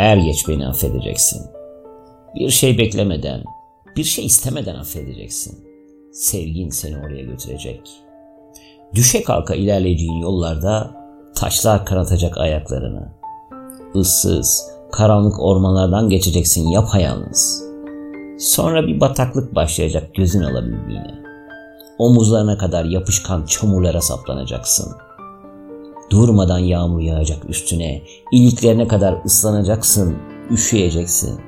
Er geç beni affedeceksin. Bir şey beklemeden, bir şey istemeden affedeceksin. Sevgin seni oraya götürecek. Düşe kalka ilerleyeceğin yollarda taşlar kanatacak ayaklarını. Issız, karanlık ormanlardan geçeceksin yapayalnız. Sonra bir bataklık başlayacak gözün alabildiğine. Omuzlarına kadar yapışkan çamurlara saplanacaksın. Durmadan yağmur yağacak üstüne, iliklerine kadar ıslanacaksın, üşüyeceksin.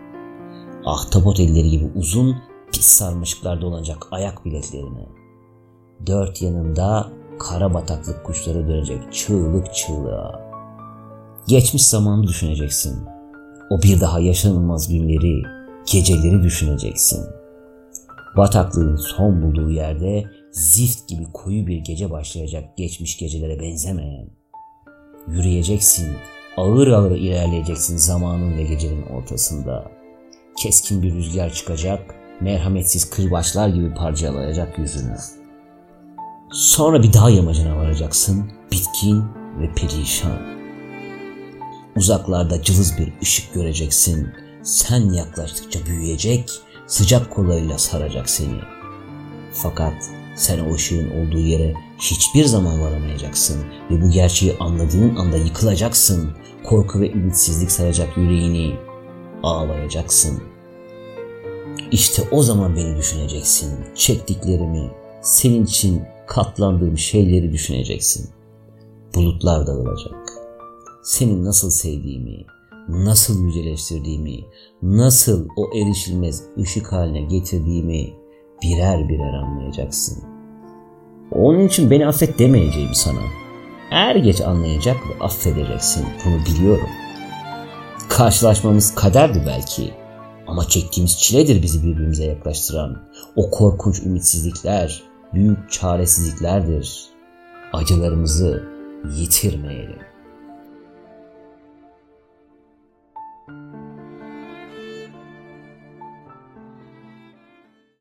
Ahtapot elleri gibi uzun, pis sarmaşıklar dolanacak ayak biletlerine. Dört yanında kara bataklık kuşları dönecek çığlık çığlığa. Geçmiş zamanı düşüneceksin. O bir daha yaşanılmaz günleri, geceleri düşüneceksin. Bataklığın son bulduğu yerde zift gibi koyu bir gece başlayacak geçmiş gecelere benzemeyen. Yürüyeceksin, ağır ağır ilerleyeceksin zamanın ve gecenin ortasında. Keskin bir rüzgar çıkacak, merhametsiz kırbaçlar gibi parçalayacak yüzünü. Sonra bir dağ yamacına varacaksın, bitkin ve perişan. Uzaklarda cılız bir ışık göreceksin. Sen yaklaştıkça büyüyecek, sıcak kollarıyla saracak seni. Fakat sen o ışığın olduğu yere hiçbir zaman varamayacaksın ve bu gerçeği anladığın anda yıkılacaksın. Korku ve ümitsizlik saracak yüreğini. Ağlayacaksın. İşte o zaman beni düşüneceksin. Çektiklerimi, senin için katlandığım şeyleri düşüneceksin. Bulutlar dağılacak. Senin nasıl sevdiğimi, nasıl yüceleştirdiğimi, nasıl o erişilmez ışık haline getirdiğimi birer birer anlayacaksın. Onun için beni affet demeyeceğim sana. Er geç anlayacak ve affedeceksin. Bunu biliyorum. Karşılaşmamız kaderdi belki. Ama çektiğimiz çiledir bizi birbirimize yaklaştıran. O korkunç ümitsizlikler, büyük çaresizliklerdir. Acılarımızı yitirmeyelim.